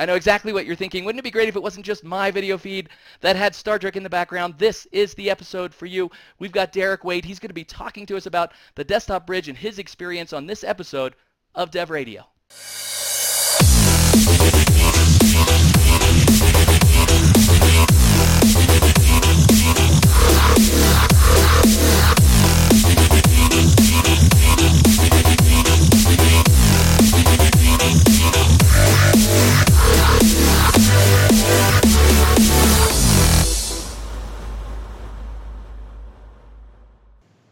I know exactly what you're thinking. Wouldn't it be great if it wasn't just my video feed that had Star Trek in the background? This is the episode for you. We've got Derek Wade. He's going to be talking to us about the desktop bridge and his experience on this episode of Dev Radio.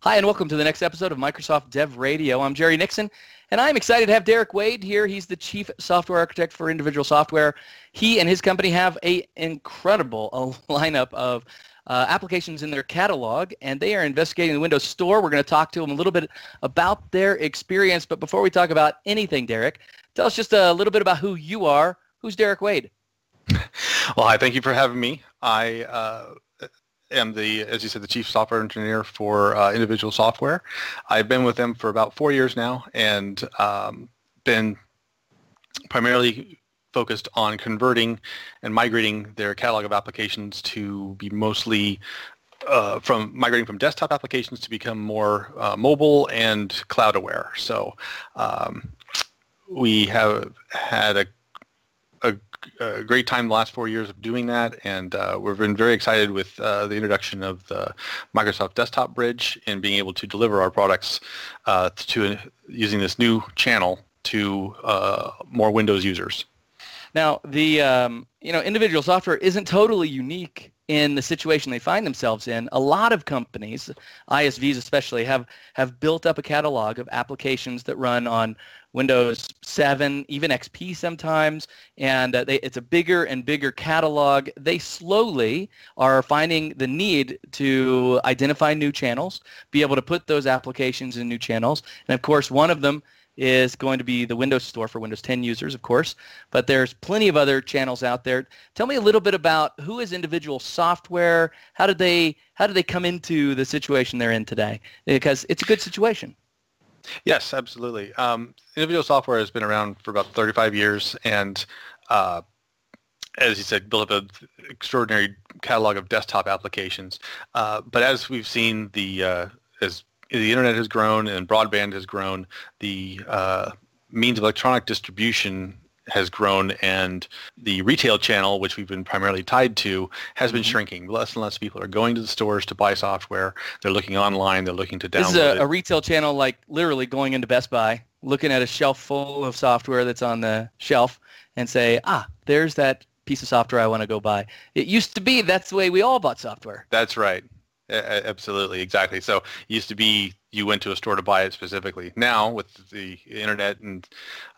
Hi, and welcome to the next episode of Microsoft Dev Radio. I'm Jerry Nixon, and I'm excited to have Derek Wade here. He's the Chief Software Architect for Individual Software. He and his company have an incredible lineup of uh, applications in their catalog, and they are investigating the Windows Store. We're going to talk to them a little bit about their experience. But before we talk about anything, Derek, tell us just a little bit about who you are. Who's Derek Wade? Well, hi. Thank you for having me. I uh, am the, as you said, the chief software engineer for uh, individual software. I've been with them for about four years now and um, been primarily focused on converting and migrating their catalog of applications to be mostly uh, from migrating from desktop applications to become more uh, mobile and cloud aware. So um, we have had a a, great time the last four years of doing that, and uh, we've been very excited with uh, the introduction of the Microsoft Desktop Bridge and being able to deliver our products uh, to using this new channel to uh, more Windows users. Now, the um, you know individual software isn't totally unique in the situation they find themselves in. A lot of companies, ISVs especially, have have built up a catalog of applications that run on Windows 7, even XP sometimes, and uh, they, it's a bigger and bigger catalog. They slowly are finding the need to identify new channels, be able to put those applications in new channels, and of course, one of them is going to be the Windows Store for Windows 10 users, of course, but there's plenty of other channels out there. Tell me a little bit about who is individual software. How did they how did they come into the situation they're in today? Because it's a good situation. Yes, absolutely. Um, individual software has been around for about 35 years, and uh, as you said, built up an extraordinary catalog of desktop applications. Uh, but as we've seen, the uh, as the internet has grown and broadband has grown, the uh, means of electronic distribution has grown and the retail channel, which we've been primarily tied to, has been mm-hmm. shrinking. Less and less people are going to the stores to buy software. They're looking online. They're looking to download This is a, a retail channel like literally going into Best Buy, looking at a shelf full of software that's on the shelf and say, ah, there's that piece of software I want to go buy. It used to be that's the way we all bought software. That's right. Absolutely, exactly. So it used to be you went to a store to buy it specifically. Now with the internet and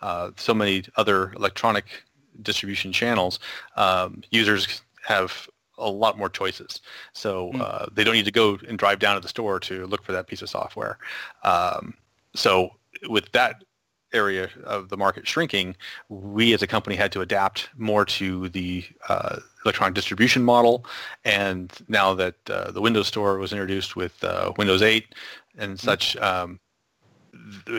uh, so many other electronic distribution channels, um, users have a lot more choices. So hmm. uh, they don't need to go and drive down to the store to look for that piece of software. Um, so with that area of the market shrinking, we as a company had to adapt more to the uh, electronic distribution model. And now that uh, the Windows Store was introduced with uh, Windows 8 and mm-hmm. such, um,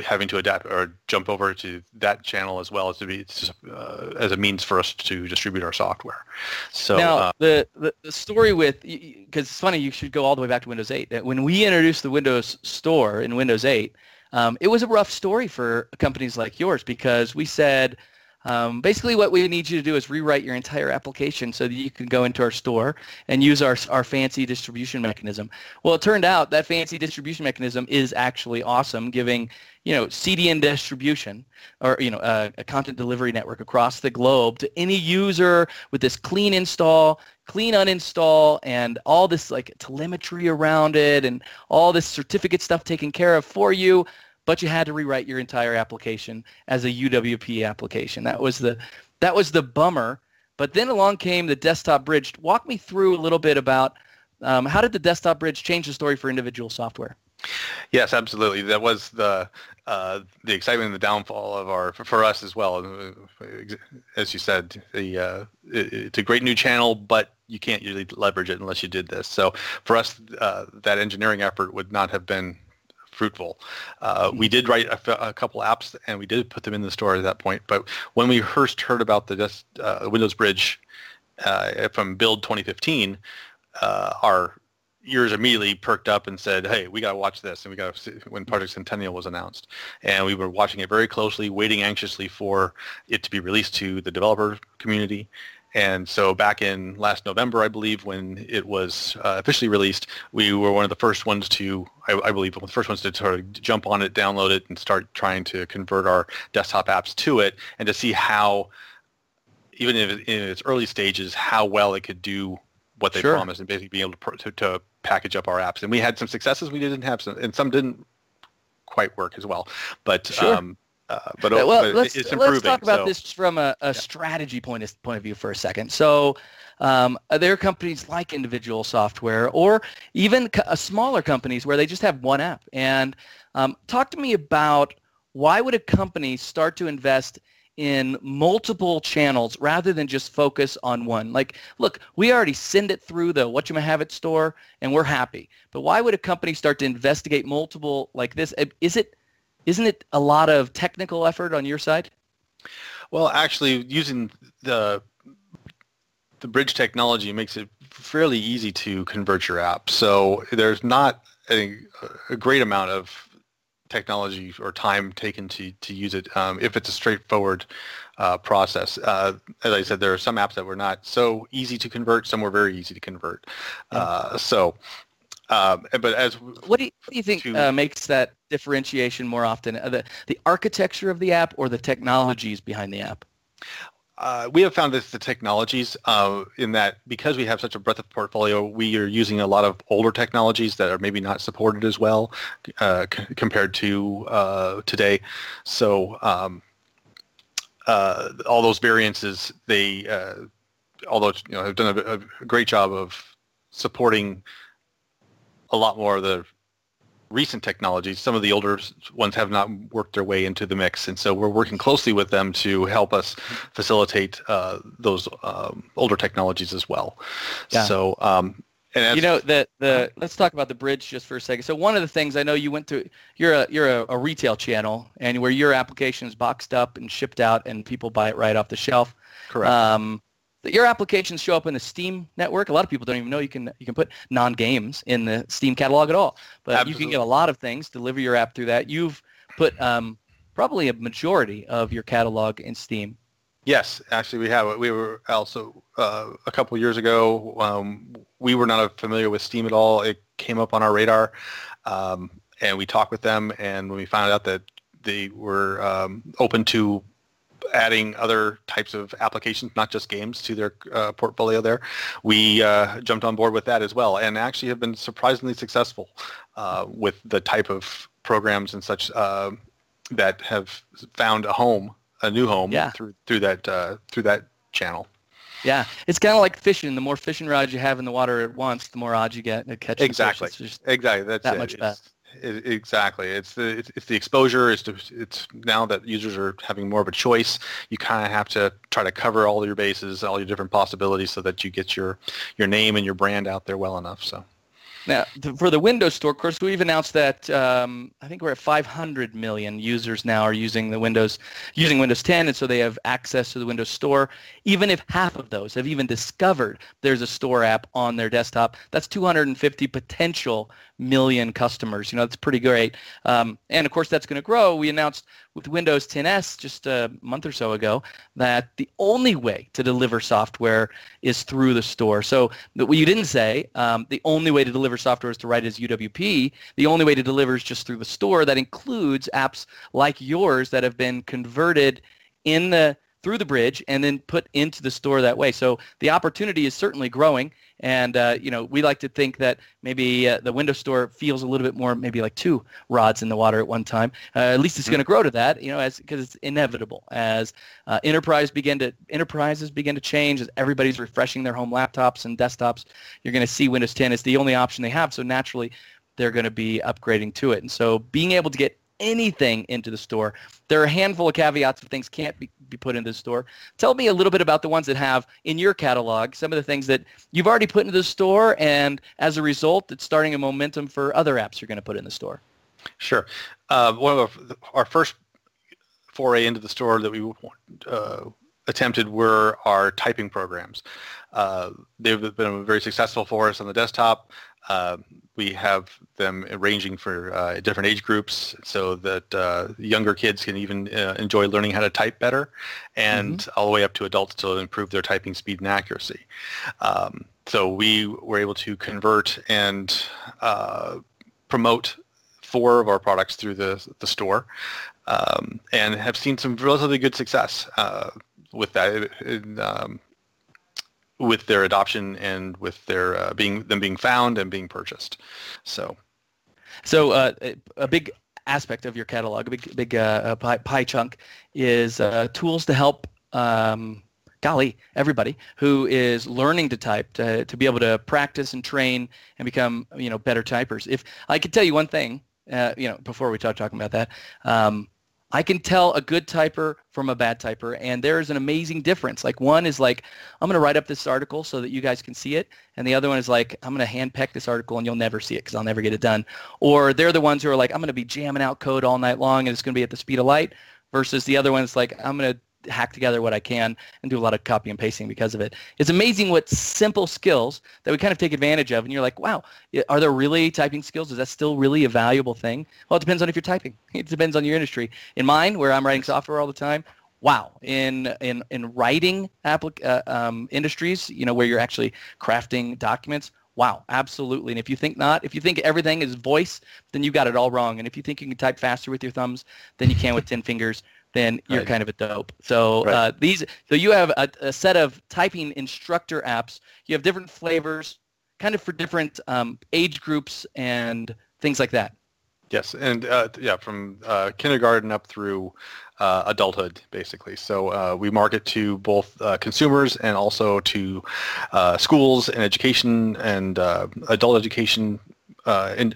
having to adapt or jump over to that channel as well as to be uh, as a means for us to distribute our software. So now uh, the, the, the story with because it's funny you should go all the way back to Windows 8. That When we introduced the Windows Store in Windows 8, um, it was a rough story for companies like yours because we said um, basically what we need you to do is rewrite your entire application so that you can go into our store and use our, our fancy distribution mechanism. Well, it turned out that fancy distribution mechanism is actually awesome, giving you know CDN distribution or you know a, a content delivery network across the globe to any user with this clean install clean uninstall and all this like telemetry around it and all this certificate stuff taken care of for you but you had to rewrite your entire application as a UWP application. That was the that was the bummer. But then along came the desktop bridge. Walk me through a little bit about um, how did the desktop bridge change the story for individual software? Yes, absolutely. That was the uh, the excitement and the downfall of our for, us as well. As you said, the uh, it, it's a great new channel, but you can't usually leverage it unless you did this. So for us, uh, that engineering effort would not have been fruitful. Uh, we did write a, couple apps and we did put them in the store at that point. But when we first heard about the uh, Windows Bridge uh, from Build 2015, uh, our ears immediately perked up and said, "Hey, we got to watch this." And we got to when Project Centennial was announced, and we were watching it very closely, waiting anxiously for it to be released to the developer community. And so back in last November, I believe, when it was uh, officially released, we were one of the first ones to, I, I believe, one of the first ones to sort of jump on it, download it, and start trying to convert our desktop apps to it, and to see how, even in, in its early stages, how well it could do what they sure. promised, and basically being able to, to, to package up our apps. And we had some successes. We didn't have some, and some didn't quite work as well. But sure. um, uh, but, well, but let's, let's talk about so. this from a, a yeah. strategy point of, point of view for a second. So um, there are companies like individual software or even co- smaller companies where they just have one app. And um, talk to me about why would a company start to invest in multiple channels rather than just focus on one. Like, look, we already send it through the what you may have it store and we're happy. But why would a company start to investigate multiple like this? Is it isn't it a lot of technical effort on your side? Well, actually, using the the bridge technology makes it fairly easy to convert your app. So there's not a, a great amount of technology or time taken to, to use it um, if it's a straightforward uh, process. Uh, as I said, there are some apps that were not so easy to convert. Some were very easy to convert. Uh, so um, but as what do you, what do you think to, uh, makes that differentiation more often? Uh, the the architecture of the app or the technologies behind the app? Uh, we have found that the technologies uh, in that because we have such a breadth of portfolio, we are using a lot of older technologies that are maybe not supported as well uh, c- compared to uh, today. So um, uh, all those variances, they although you know have done a, a great job of supporting a lot more of the recent technologies. Some of the older ones have not worked their way into the mix, and so we're working closely with them to help us facilitate uh, those um, older technologies as well. Yeah. So. Um, you know the the let's talk about the bridge just for a second. So one of the things I know you went to you're a you're a, a retail channel and where your application is boxed up and shipped out and people buy it right off the shelf. Correct. Um, your applications show up in the Steam network. A lot of people don't even know you can you can put non-games in the Steam catalog at all. But Absolutely. you can get a lot of things, deliver your app through that. You've put um, probably a majority of your catalog in Steam. Yes, actually we have. We were also uh, a couple years ago. Um, we were not familiar with Steam at all. It came up on our radar, um, and we talked with them. And when we found out that they were um, open to adding other types of applications, not just games, to their uh, portfolio there. We uh, jumped on board with that as well and actually have been surprisingly successful uh, with the type of programs and such uh, that have found a home, a new home yeah. through, through, that, uh, through that channel. Yeah, it's kind of like fishing. The more fishing rods you have in the water at once, the more odds you get to catch exactly. Exactly. That's that it. much better. It, exactly. It's the it's, it's, the exposure. It's to, it's now that users are having more of a choice. You kind of have to try to cover all your bases, all your different possibilities, so that you get your your name and your brand out there well enough. So. Now, for the Windows Store, of course, we've announced that um, I think we're at 500 million users now are using the Windows using Windows 10, and so they have access to the Windows Store. Even if half of those have even discovered there's a Store app on their desktop, that's 250 potential million customers. You know, that's pretty great. Um, and of course, that's going to grow. We announced with Windows 10 S just a month or so ago that the only way to deliver software is through the store. So what you didn't say, um, the only way to deliver software is to write as UWP. The only way to deliver is just through the store. That includes apps like yours that have been converted in the through the bridge and then put into the store that way. So the opportunity is certainly growing. And uh, you know, we like to think that maybe uh, the Windows Store feels a little bit more, maybe like two rods in the water at one time. Uh, at least it's mm-hmm. going to grow to that, you know, as because it's inevitable as uh, enterprise begin to enterprises begin to change as everybody's refreshing their home laptops and desktops. You're going to see Windows 10 is the only option they have. So naturally, they're going to be upgrading to it. And so being able to get anything into the store. There are a handful of caveats if things can't be, be put into the store. Tell me a little bit about the ones that have in your catalog, some of the things that you've already put into the store, and as a result, it's starting a momentum for other apps you're going to put in the store. Sure. Uh, one of our, our, first foray into the store that we uh, attempted were our typing programs. Uh, they've been very successful for us on the desktop. Uh, we have them ranging for uh, different age groups so that uh, younger kids can even uh, enjoy learning how to type better and mm-hmm. all the way up to adults to improve their typing speed and accuracy. Um, so we were able to convert and uh, promote four of our products through the, the store um, and have seen some relatively good success uh, with that. In, um, with their adoption and with their uh, being them being found and being purchased. So, so uh, a big aspect of your catalog, a big big uh, pie, pie, chunk, is uh, tools to help. Um, golly, everybody who is learning to type to, to be able to practice and train and become you know better typers. If I could tell you one thing, uh, you know, before we start talking about that, um, I can tell a good typer from a bad typer, and there is an amazing difference. Like one is like, I'm going to write up this article so that you guys can see it, and the other one is like, I'm going to hand peck this article and you'll never see it because I'll never get it done. Or they're the ones who are like, I'm going to be jamming out code all night long and it's going to be at the speed of light, versus the other one's like, I'm going to hack together what I can and do a lot of copy and pasting because of it. It's amazing what simple skills that we kind of take advantage of, and you're like, wow, are there really typing skills? Is that still really a valuable thing? Well, it depends on if you're typing. It depends on your industry. In mine, where I'm writing software all the time, wow. In in in writing applic- uh, um, industries, you know, where you're actually crafting documents, Wow, absolutely. And if you think not, if you think everything is voice, then you got it all wrong. And if you think you can type faster with your thumbs than you can with 10 fingers, then you're right. kind of a dope. So right. uh, these, so you have a, a, set of typing instructor apps. You have different flavors, kind of for different um, age groups and things like that. Yes, and uh, yeah, from uh, kindergarten up through uh, adulthood, basically. So uh, we market to both uh, consumers and also to uh, schools and education and adult education in,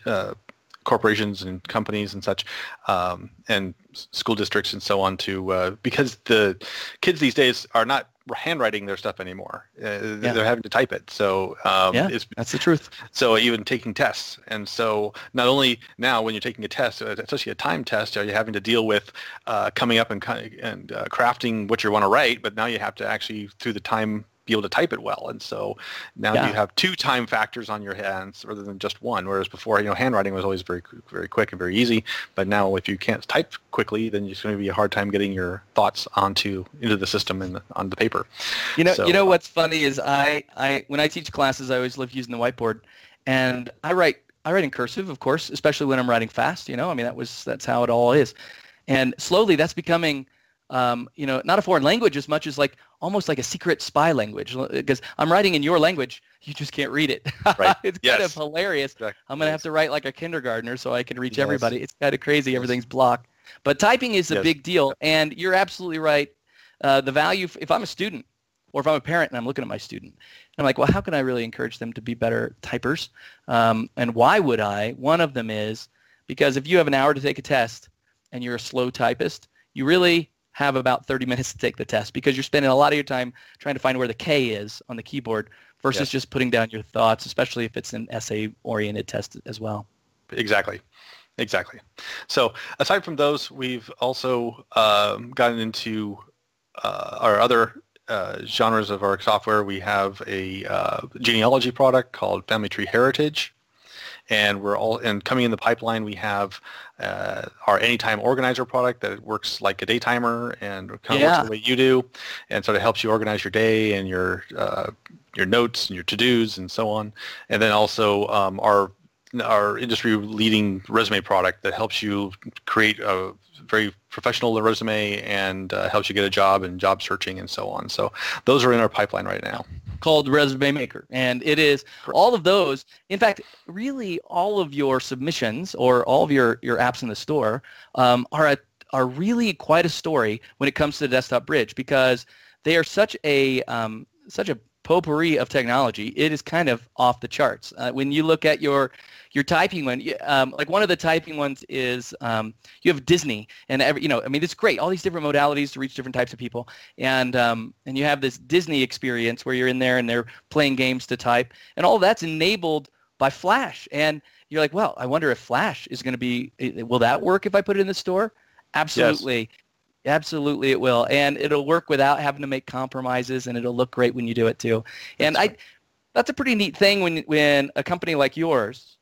corporations and companies and such, um, and school districts and so on to uh, because the kids these days are not handwriting their stuff anymore. Uh, yeah. They're having to type it. So um, yeah, that's the truth. So even taking tests, and so not only now when you're taking a test, uh, especially a time test, are you having to deal with uh, coming up and and uh, crafting what you want to write, but now you have to actually through the time be able to type it well. And so now yeah. you have two time factors on your hands rather than just one. Whereas before, you know, handwriting was always very, very quick and very easy. But now if you can't type quickly, then it's going to be a hard time getting your thoughts onto into the system and on the paper. You know, so, you know uh, what's funny is I, I when I teach classes, I always love using the whiteboard, and I write I write in cursive, of course, especially when I'm writing fast. You know, I mean that was that's how it all is, and slowly that's becoming um, you know, not a foreign language as much as like almost like a secret spy language because I'm writing in your language, you just can't read it. Right. it's yes. kind of hilarious. Exactly. I'm going to have to write like a kindergartner so I can reach yes. everybody. It's kind of crazy. Yes. Everything's blocked. But typing is a big deal. And you're absolutely right. Uh, the value, if I'm a student or if I'm a parent and I'm looking at my student, I'm like, well, how can I really encourage them to be better typers? Um, and why would I? One of them is because if you have an hour to take a test and you're a slow typist, you really have about 30 minutes to take the test because you're spending a lot of your time trying to find where the K is on the keyboard versus yes. just putting down your thoughts, especially if it's an essay-oriented test as well. Exactly. Exactly. So aside from those, we've also um, gotten into uh, our other uh, genres of our software. We have a uh, genealogy product called Family Tree Heritage, and we're all and coming in the pipeline we have uh, our anytime organizer product that works like a day timer and kind of yeah. works the way you do and sort of helps you organize your day and your uh, your notes and your to-dos and so on and then also um, our our industry leading resume product that helps you create a very professional resume and uh, helps you get a job and job searching and so on. So those are in our pipeline right now. Called Resume Maker. And it is all of those. In fact, really all of your submissions or all of your, your apps in the store um, are, a, are really quite a story when it comes to the desktop bridge because they are such a, um, such a potpourri of technology, it is kind of off the charts. Uh, when you look at your your typing one, um, like one of the typing ones is um, you have Disney, and every you know, I mean, it's great, all these different modalities to reach different types of people, and um, and you have this Disney experience where you're in there and they're playing games to type, and all that's enabled by Flash, and you're like, well, I wonder if Flash is going to be, will that work if I put it in the store? Absolutely. Yes. Absolutely, it will, and it'll work without having to make compromises, and it'll look great when you do it too. And that's I, that's a pretty neat thing when when a company like yours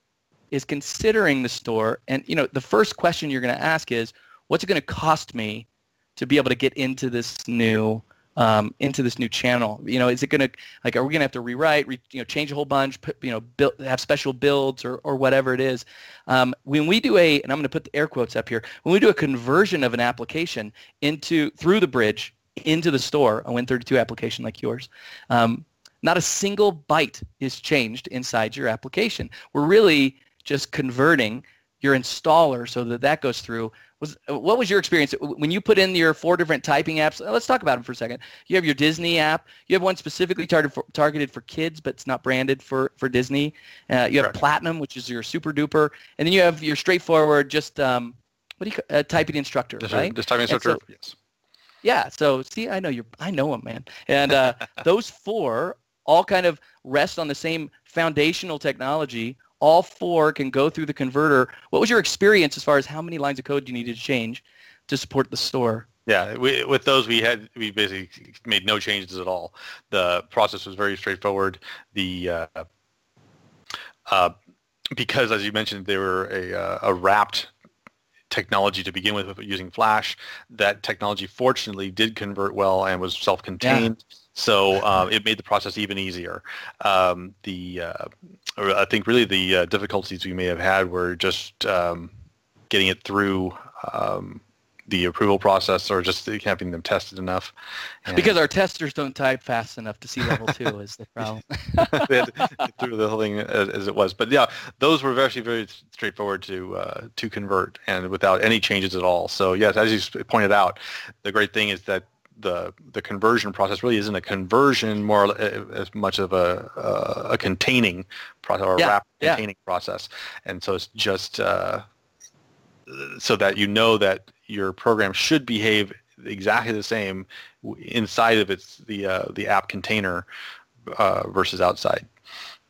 is considering the store, and you know, the first question you're going to ask is, what's it going to cost me to be able to get into this new um, into this new channel? You know, is it going to like are we going to have to rewrite, re, you know, change a whole bunch, put, you know, build, have special builds or or whatever it is? Um, when we do a, and I'm going to put the air quotes up here, when we do a conversion of an application into through the bridge into the store, a Win32 application like yours. Um, not a single byte is changed inside your application. We're really just converting your installer so that that goes through was what was your experience when you put in your four different typing apps? Let's talk about them for a second. You have your Disney app. You have one specifically targeted for, targeted for kids, but it's not branded for for Disney. Uh, you have Correct. Platinum, which is your super duper, and then you have your straightforward just um, what do you uh, typing instructor, just, right? Just typing instructor. So, yes. Yeah. So see, I know you're. I know them, man. And uh, those four all kind of rest on the same foundational technology all four can go through the converter. What was your experience as far as how many lines of code you needed to change to support the store? Yeah, we, with those we had we basically made no changes at all. The process was very straightforward. The uh, uh, because as you mentioned, they were a, uh, a wrapped technology to begin with using Flash. That technology fortunately did convert well and was self-contained. Yeah. So uh, it made the process even easier. Um, the uh, I think really the uh, difficulties we may have had were just um, getting it through um, the approval process or just having them tested enough. And because our testers don't type fast enough to see level two is the problem. through the whole thing as, it was. But yeah, those were actually very straightforward to uh, to convert and without any changes at all. So yes, as you pointed out, the great thing is that the the conversion process really isn't a conversion more as much of a a, a containing process or a yeah, rapid yeah. containing process, and so it's just uh, so that you know that your program should behave exactly the same inside of its the uh, the app container uh, versus outside.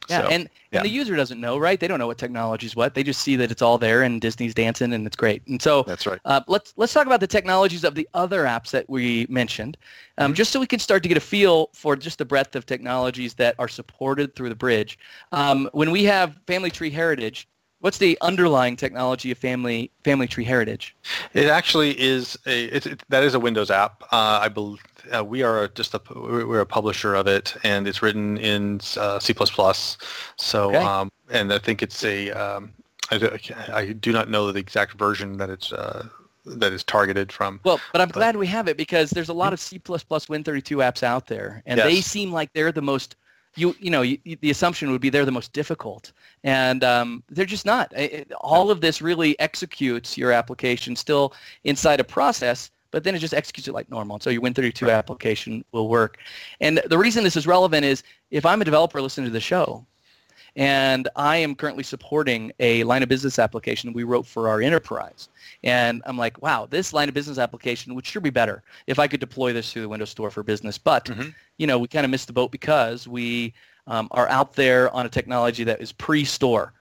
Yeah, so, and, and yeah. the user doesn't know, right? They don't know what technology is what. They just see that it's all there and Disney's dancing and it's great. And so that's right. Uh, let's let's talk about the technologies of the other apps that we mentioned, um, mm-hmm. just so we can start to get a feel for just the breadth of technologies that are supported through the bridge. Um, when we have Family Tree Heritage, what's the underlying technology of Family Family Tree Heritage? It actually is a it, it, that is a Windows app. Uh, I believe uh, we are just a we're a publisher of it, and it's written in uh, C++. So, okay. um, and I think it's a um, I, I, do not know the exact version that it's uh, that is targeted from. Well, but I'm but, glad we have it because there's a lot of C++ Win32 apps out there, and yes. they seem like they're the most you you know you, the assumption would be they're the most difficult and um, they're just not it, all of this really executes your application still inside a process but then it just executes it like normal. And so your Win32 right. application will work. And the reason this is relevant is if I'm a developer listening to the show, and I am currently supporting a line of business application we wrote for our enterprise. And I'm like, wow, this line of business application would sure be better if I could deploy this through the Windows Store for Business. But, mm-hmm. you know, we kind of missed the boat because we um, are out there on a technology that is pre-store.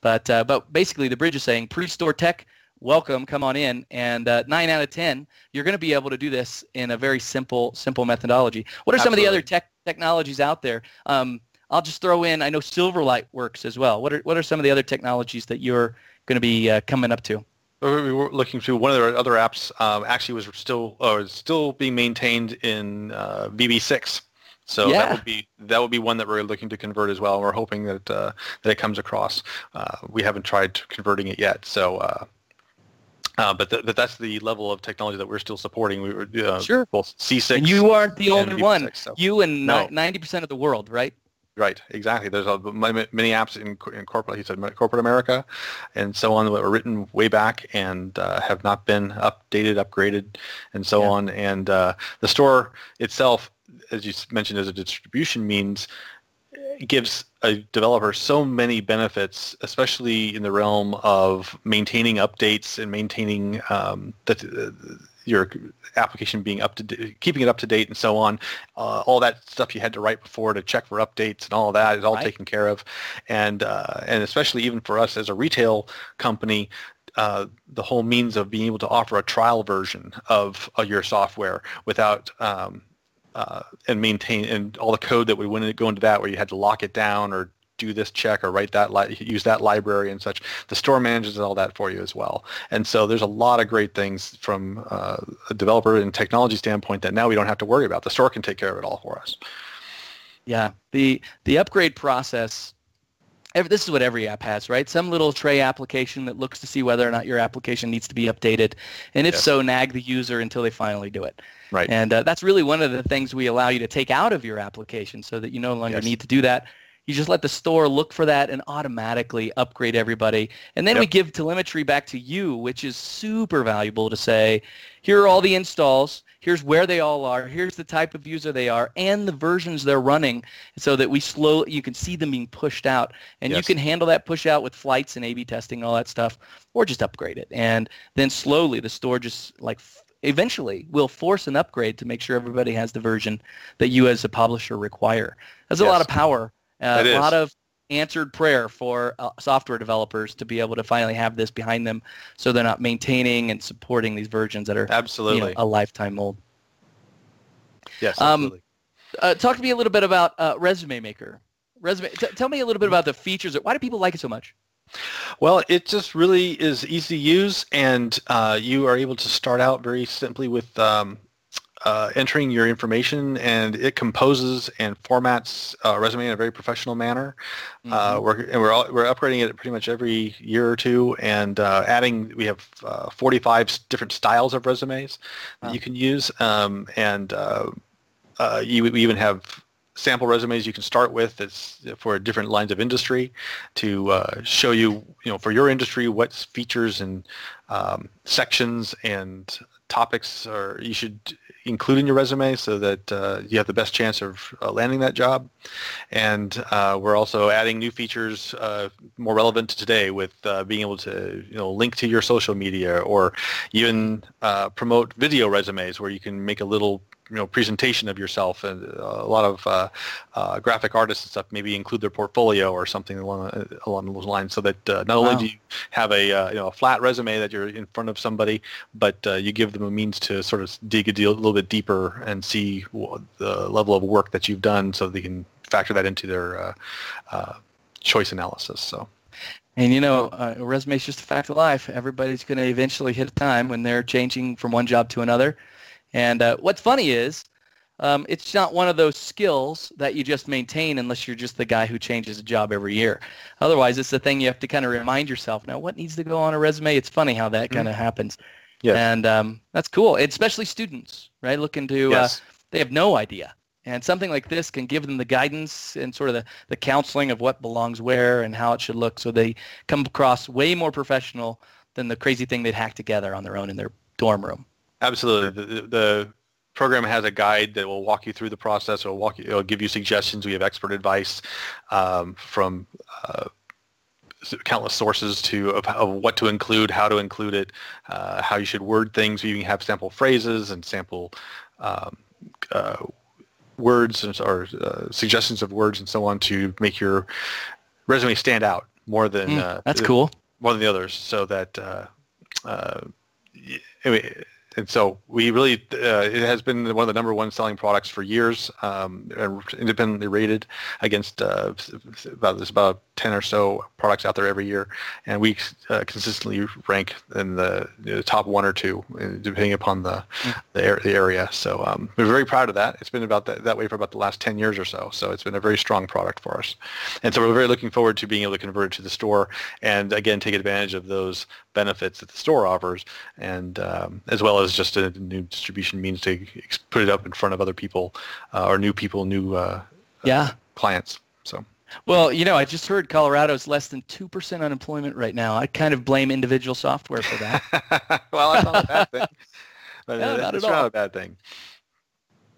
But, uh, but basically the bridge is saying pre-store tech welcome, come on in. And uh, nine out of 10, you're going to be able to do this in a very simple, simple methodology. What are Absolutely. some of the other tech technologies out there? Um, I'll just throw in, I know Silverlight works as well. What are, what are some of the other technologies that you're going to be uh, coming up to? We were looking through one of the other apps. Um, actually, was still or still being maintained in uh, VB6. So yeah. that would be that would be one that we're looking to convert as well. We're hoping that uh, that it comes across. Uh, we haven't tried converting it yet, so uh, uh, but, th- but that's the level of technology that we're still supporting. We were uh, sure. both C6. And you aren't the only one. So. You and no. 90% of the world, right? Right, exactly. There's a, many apps in, in corporate, he said, corporate America, and so on that were written way back and uh, have not been updated, upgraded, and so yeah. on. And uh, the store itself, as you mentioned, as a distribution means, gives a developer so many benefits, especially in the realm of maintaining updates and maintaining um, the, your application being up to d- keeping it up to date and so on. Uh, all that stuff you had to write before to check for updates and all that is all right. taken care of, and uh, and especially even for us as a retail company. Uh, the whole means of being able to offer a trial version of, of your software without um, uh, and maintain and all the code that we went to go into that where you had to lock it down or do this check or write that li- use that library and such. The store manages all that for you as well. And so there's a lot of great things from uh, a developer and technology standpoint that now we don't have to worry about. The store can take care of it all for us. Yeah, the the upgrade process. Every, this is what every app has, right? Some little tray application that looks to see whether or not your application needs to be updated, and if yes. so, nag the user until they finally do it. Right. And uh, that's really one of the things we allow you to take out of your application, so that you no longer yes. need to do that. You just let the store look for that and automatically upgrade everybody. And then yep. we give telemetry back to you, which is super valuable to say, here are all the installs. Here's where they all are. Here's the type of user they are and the versions they're running so that we slow, you can see them being pushed out. And yes. you can handle that push out with flights and A-B testing, all that stuff, or just upgrade it. And then slowly the store just like eventually will force an upgrade to make sure everybody has the version that you as a publisher require. That's yes. a lot of power uh, a lot of answered prayer for uh, software developers to be able to finally have this behind them so they're not maintaining and supporting these versions that are absolutely you know, a lifetime old. Yes, um, absolutely. Um, uh, talk to me a little bit about uh, Resume Maker. Resume. T- tell me a little bit about the features. Why do people like it so much? Well, it just really is easy to use, and uh, you are able to start out very simply with um, uh, entering your information and it composes and formats uh, resume in a very professional manner. Uh, mm-hmm. Uh, we're, and we're, all, we're upgrading it pretty much every year or two and uh, adding, we have uh, 45 different styles of resumes wow. that you can use. Um, and you, we even have sample resumes you can start with that's for different lines of industry to uh, show you, you know, for your industry, what features and um, sections and topics are you should include in your resume so that uh, you have the best chance of uh, landing that job. And uh, we're also adding new features uh, more relevant to today with uh, being able to you know link to your social media or even uh, promote video resumes where you can make a little you know presentation of yourself and a lot of uh, uh, graphic artists and stuff maybe include their portfolio or something along along those lines so that uh, not only wow. do you have a uh, you know a flat resume that you're in front of somebody but uh, you give them a means to sort of dig a, deal, a little bit deeper and see the level of work that you've done so they can factor that into their uh, choice analysis so and you know, uh, a resume is just a fact of life. Everybody's going to eventually hit a time when they're changing from one job to another, and uh, what's funny is um, it's not one of those skills that you just maintain unless you're just the guy who changes a job every year. Otherwise, it's the thing you have to kind of remind yourself. Now, what needs to go on a resume? It's funny how that kind of mm-hmm. happens. Yes. And um, that's cool, especially students, right? Looking to, uh, yes. uh, they have no idea. And something like this can give them the guidance and sort of the, the counseling of what belongs where and how it should look so they come across way more professional than the crazy thing they'd hack together on their own in their dorm room. Absolutely. The, the, program has a guide that will walk you through the process. It'll walk you, it'll give you suggestions. We have expert advice um, from uh, countless sources to of, of, what to include, how to include it, uh, how you should word things. We even have sample phrases and sample um, uh, words or uh, suggestions of words and so on to make your resume stand out more than mm, that's cool more than the others, so that. Uh, anyway, and so we really uh, it has been one of the number one selling products for years um, independently rated against uh, about there's about 10 or so products out there every year. And we uh, consistently rank in the, the, top one or two uh, depending upon the mm. the, the, area. So um, we're very proud of that. It's been about that, that way for about the last 10 years or so. So it's been a very strong product for us. And so we're very looking forward to being able to convert it to the store and again take advantage of those benefits that the store offers and um, as well as just a new distribution means to put it up in front of other people uh, or new people, new uh, yeah uh, clients. So. Well, you know, I just heard Colorado's less than 2% unemployment right now. I kind of blame individual software for that. well, that's not a bad thing. But no, not it's not a bad thing.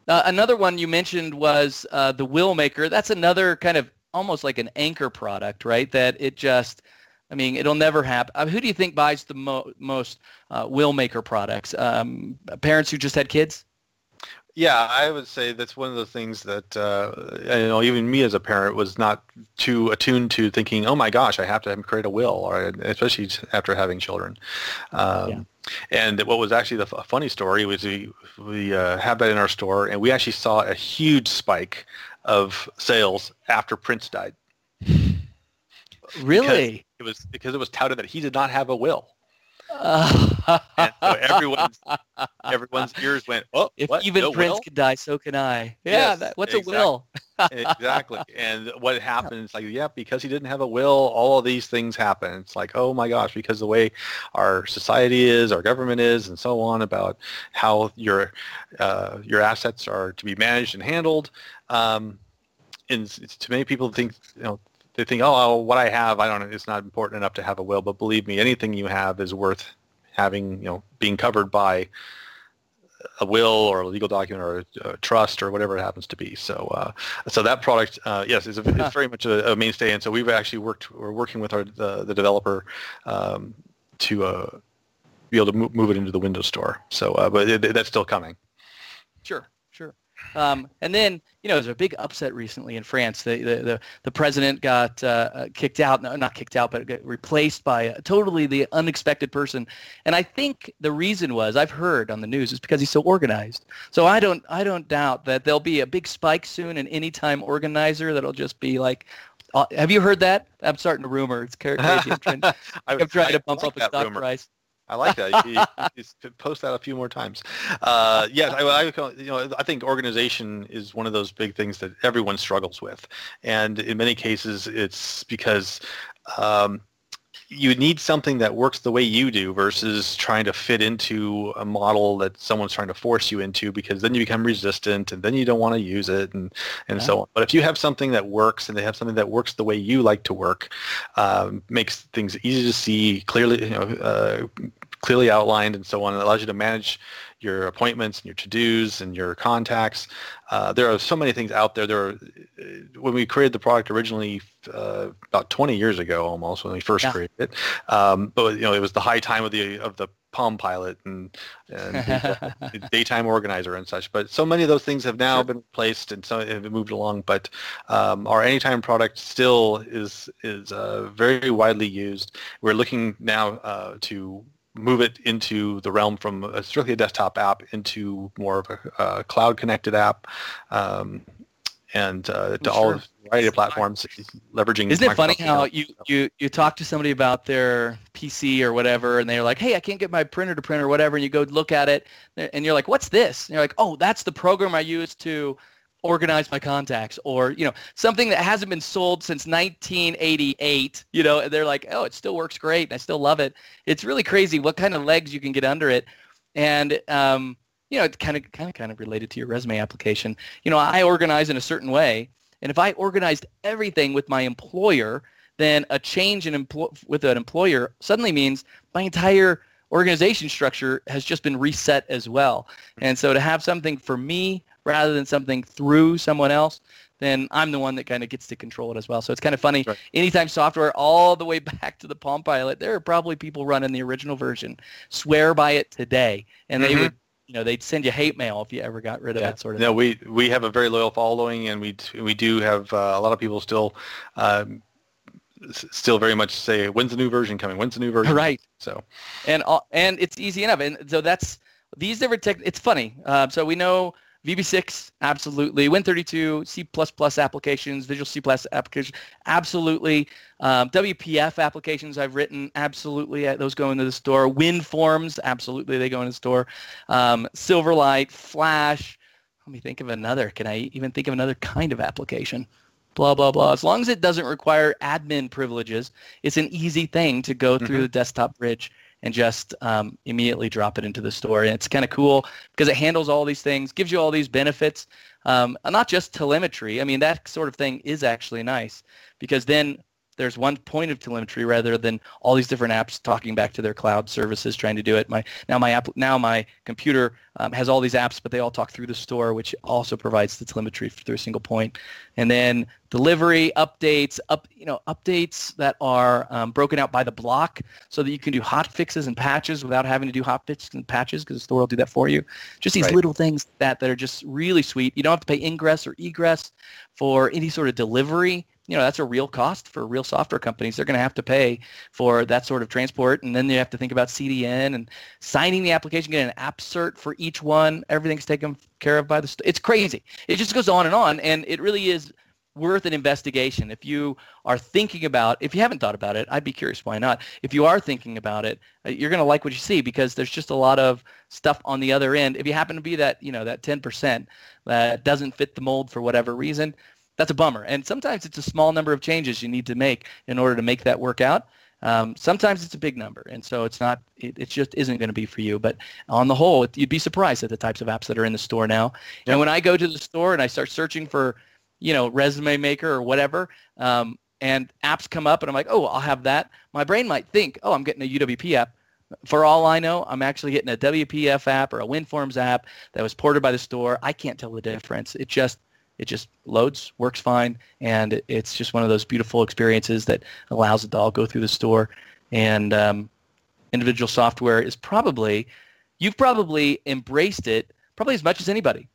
Uh, another one you mentioned was uh, the Will Maker. That's another kind of almost like an anchor product, right? That it just I mean, it'll never happen. Mean, who do you think buys the mo- most uh, will maker products? Um, parents who just had kids? Yeah, I would say that's one of the things that uh, you know, even me as a parent was not too attuned to thinking, "Oh my gosh, I have to create a will," or especially after having children. Um, yeah. And what was actually the f- funny story was we we uh, had that in our store, and we actually saw a huge spike of sales after Prince died. Really? Because it was because it was touted that he did not have a will. Uh, and so everyone's everyone's ears went, oh, if what? even no Prince will? can die, so can I. Yeah, Yes, that, what's exactly. a will? exactly. And what happens, like, yeah, because he didn't have a will, all of these things happen. It's like, oh my gosh, because the way our society is, our government is, and so on about how your uh, your assets are to be managed and handled. Um, and to many people think, you know, they think, oh, what I have, I don't, it's not important enough to have a will. But believe me, anything you have is worth having, you know, being covered by a will or a legal document or a, a trust or whatever it happens to be. So, uh, so that product, uh, yes, is a, it's very much a, a mainstay. And so we've actually worked, we're working with our the, the developer um, to uh, be able to move, it into the Windows Store. So, uh, but it, that's still coming. Sure. Um, and then, you know, there's a big upset recently in France. The the the, the president got uh, uh, kicked out, no, not kicked out, but replaced by a totally the unexpected person. And I think the reason was I've heard on the news is because he's so organized. So I don't I don't doubt that there'll be a big spike soon in anytime organizer that'll just be like. Uh, have you heard that? I'm starting to rumor. It's crazy. I'm trying, I, I'm trying I to bump like up the stock rumor. price. I like that. You, you post that a few more times. Uh, yes, I, I, you know, I think organization is one of those big things that everyone struggles with, and in many cases, it's because um, you need something that works the way you do versus trying to fit into a model that someone's trying to force you into because then you become resistant and then you don't want to use it and, and Yeah. so on. But if you have something that works and they have something that works the way you like to work, um, makes things easy to see, clearly, you know, uh, clearly outlined and so on. It allows you to manage your appointments and your to-dos and your contacts. Uh, there are so many things out there. There are, uh, when we created the product originally uh, about 20 years ago almost when we first Yeah. created it. Um, but you know, it was the high time of the of the Palm Pilot and, and the, the daytime organizer and such. But so many of those things have now Sure. been replaced and so have moved along. But um, our anytime product still is is uh, very widely used. We're looking now uh, to move it into the realm from a, strictly a desktop app into more of a, uh cloud connected app. Um, and uh, to Well, all sure. variety of platforms, leveraging. Isn't it funny how you, you, you talk to somebody about their PC or whatever, and they're like, hey, I can't get my printer to print or whatever, and you go look at it, and you're like, what's this? And you're like, oh, that's the program I use to organize my contacts, or you know, something that hasn't been sold since 1988. You know, and they're like, oh, it still works great, and I still love it. It's really crazy what kind of legs you can get under it, and um, you know, it's kind of kind of kind of related to your resume application. You know, I organize in a certain way, and if I organized everything with my employer, then a change in empl- with an employer suddenly means my entire organization structure has just been reset as well. And so to have something for me rather than something through someone else, then I'm the one that kind of gets to control it as well. So it's kind of funny. Right. Anytime software all the way back to the Palm Pilot, there are probably people running the original version, swear by it today, and they Mhm. would, you know, they'd send you hate mail if you ever got rid of that sort of. No, we we have a very loyal following, and we we do have uh, a lot of people still. Um, s- Still very much say, when's the new version coming? When's the new version? Right. So and all, and it's easy enough. And so that's these different tech. It's funny. Uh, so we know VB6 absolutely, Win32, C++ applications, Visual C++ applications absolutely, um, WPF applications I've written absolutely. Those go into the store. WinForms absolutely, they go into the store. Um, Silverlight, Flash. Let me think of another. Can I even think of another kind of application? Blah blah blah. As long as it doesn't require admin privileges, it's an easy thing to go through Mhm. the desktop bridge and just um, immediately drop it into the store. And it's kind of cool because it handles all these things, gives you all these benefits, um, not just telemetry. I mean, that sort of thing is actually nice because then there's one point of telemetry rather than all these different apps talking back to their cloud services trying to do it. My now my app now my computer um, has all these apps, but they all talk through the store, which also provides the telemetry through a single point. And then delivery updates, up you know updates that are um, broken out by the block, so that you can do hot fixes and patches without having to do hot fixes and patches because the store will do that for you. Just these right. little things that that are just really sweet. You don't have to pay ingress or egress for any sort of delivery you know that's a real cost for real software companies. They're going to have to pay for that sort of transport and then you have to think about cdn and signing the application getting an app cert for each one. Everything's taken care of by the st- it's crazy. It just goes on and on and it really is worth an investigation. If you are thinking about if you haven't thought about it i'd be curious why not. If you are thinking about it uh, you're going to like what you see because there's just a lot of stuff on the other end. If you happen to be that you know that 10% that doesn't fit the mold for whatever reason that's a bummer. And sometimes it's a small number of changes you need to make in order to make that work out. Um, sometimes it's a big number, and so it's not. It, it just isn't going to be for you. But on the whole, it, you'd be surprised at the types of apps that are in the store now. Yep. And when I go to the store and I start searching for, you know, resume maker or whatever, um, and apps come up, and I'm like, oh, I'll have that. My brain might think, oh, I'm getting a UWP app. For all I know, I'm actually getting a WPF app or a WinForms app that was ported by the store. I can't tell the difference. It just it just loads, works fine, and it's just one of those beautiful experiences that allows it to all go through the store. And um, individual software is probably, you've probably embraced it probably as much as anybody.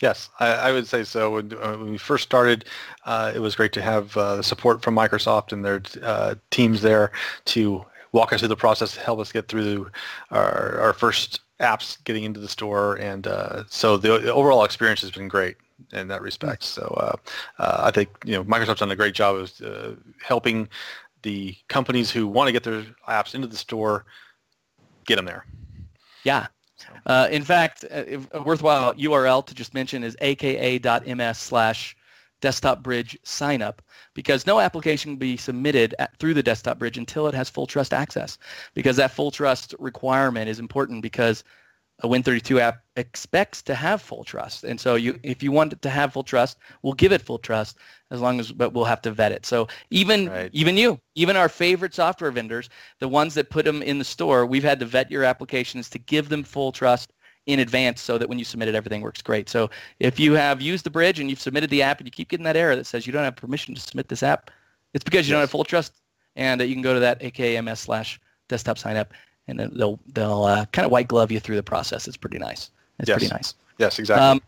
Yes, I, I, would say so. When, uh, when we first started, uh, it was great to have uh, support from Microsoft and their uh, teams there to walk us through the process, help us get through our, our first apps getting into the store. And uh, so the, the overall experience has been great in that respect. So uh, uh, I think you know Microsoft's done a great job of uh, helping the companies who want to get their apps into the store get them there. Yeah. Uh, in fact, uh, a worthwhile URL to just mention is aka.ms slash desktop bridge sign up because no application can be submitted at, through the desktop bridge until it has full trust access because that full trust requirement is important because a Win32 app expects to have full trust. And so you, if you want it to have full trust, we'll give it full trust as long as, but we'll have to vet it. So even, right. even you, even our favorite software vendors, the ones that put them in the store, we've had to vet your applications to give them full trust in advance so that when you submit it, everything works great. So if you have used the bridge and you've submitted the app and you keep getting that error that says you don't have permission to submit this app, it's because you yes. don't have full trust. And uh, you can go to that AKMS slash desktop sign up and they'll they'll uh, kind of white glove you through the process. It's pretty nice. It's yes. pretty nice. Yes, exactly. Um,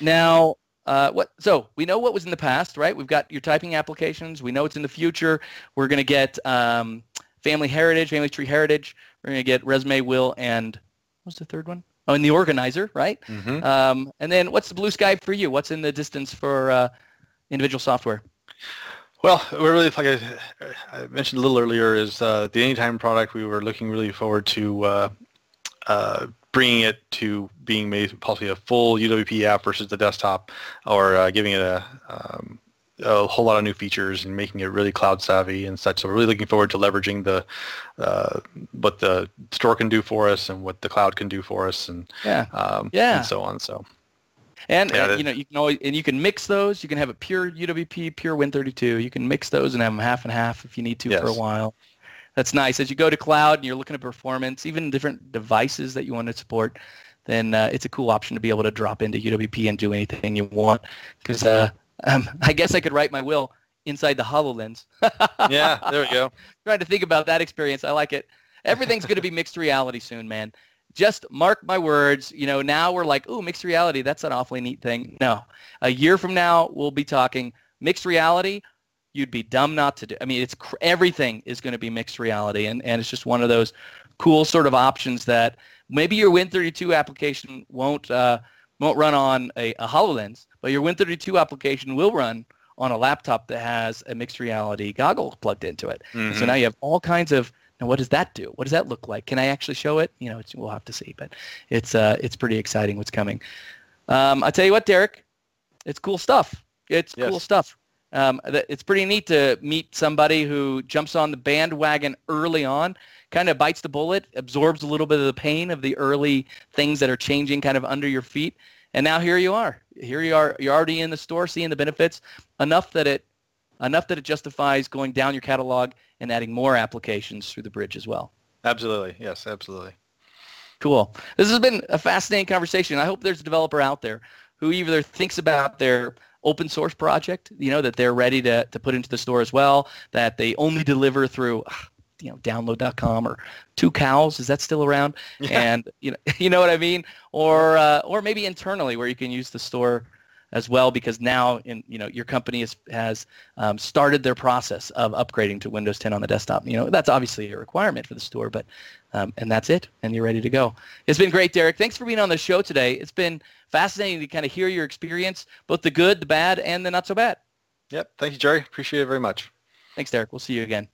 now, uh, what? So we know what was in the past, right? We've got your typing applications. We know it's in the future. We're going to get um, family heritage, family tree heritage. We're going to get resume, will, and what's the third one? Oh, and the organizer, right? Mm-hmm. Um, and then what's the blue sky for you? What's in the distance for uh, individual software? Well, we're really like I, I mentioned a little earlier is uh, the Anytime product. We were looking really forward to uh, uh, bringing it to being made possibly a full UWP app versus the desktop, or uh, giving it a um, a whole lot of new features and making it really cloud savvy and such. So we're really looking forward to leveraging the uh, what the store can do for us and what the cloud can do for us and yeah, um, yeah. and so on. So and, yeah, and you know, you can always and you can mix those. You can have a pure UWP, pure Win32. You can mix those and have them half and half if you need to yes. for a while. That's nice. As you go to cloud and you're looking at performance, even different devices that you want to support, then uh, it's a cool option to be able to drop into UWP and do anything you want. Because uh, um, I guess I could write my will inside the HoloLens. yeah, there we go. Trying to think about that experience. I like it. Everything's going to be mixed reality soon, man just mark my words. You know, now we're like, oh, mixed reality. That's an awfully neat thing. No, a year from now we'll be talking mixed reality. You'd be dumb not to do. I mean, it's everything is going to be mixed reality, and and it's just one of those cool sort of options that maybe your Win32 application won't uh, won't run on a, a HoloLens, but your Win32 application will run on a laptop that has a mixed reality goggle plugged into it. Mm-hmm. So now you have all kinds of and what does that do? What does that look like? Can I actually show it? You know, we'll have to see, but it's uh, it's pretty exciting what's coming. Um, I tell you what, Derek, it's cool stuff. It's yes. cool stuff. Um, it's pretty neat to meet somebody who jumps on the bandwagon early on, kind of bites the bullet, absorbs a little bit of the pain of the early things that are changing kind of under your feet, and now here you are. Here you are. You're already in the store, seeing the benefits enough that it enough that it justifies going down your catalog and adding more applications through the bridge as well. Absolutely. Yes, absolutely. Cool. This has been a fascinating conversation. I hope there's a developer out there who either thinks about their open source project, you know, that they're ready to, to put into the store as well, that they only deliver through you know download.com or Tucows. Is that still around? Yeah. and you know you know what i mean? Or uh, or maybe internally where you can use the store as well because now in you know your company has has um, started their process of upgrading to Windows 10 on the desktop. You know that's obviously a requirement for the store, but um, and that's it, and you're ready to go. It's been great, Derek. Thanks for being on the show today. It's been fascinating to kind of hear your experience, both the good, the bad, and the not so bad. Yep. Thank you, Jerry. Appreciate it very much. Thanks, Derek. We'll see you again.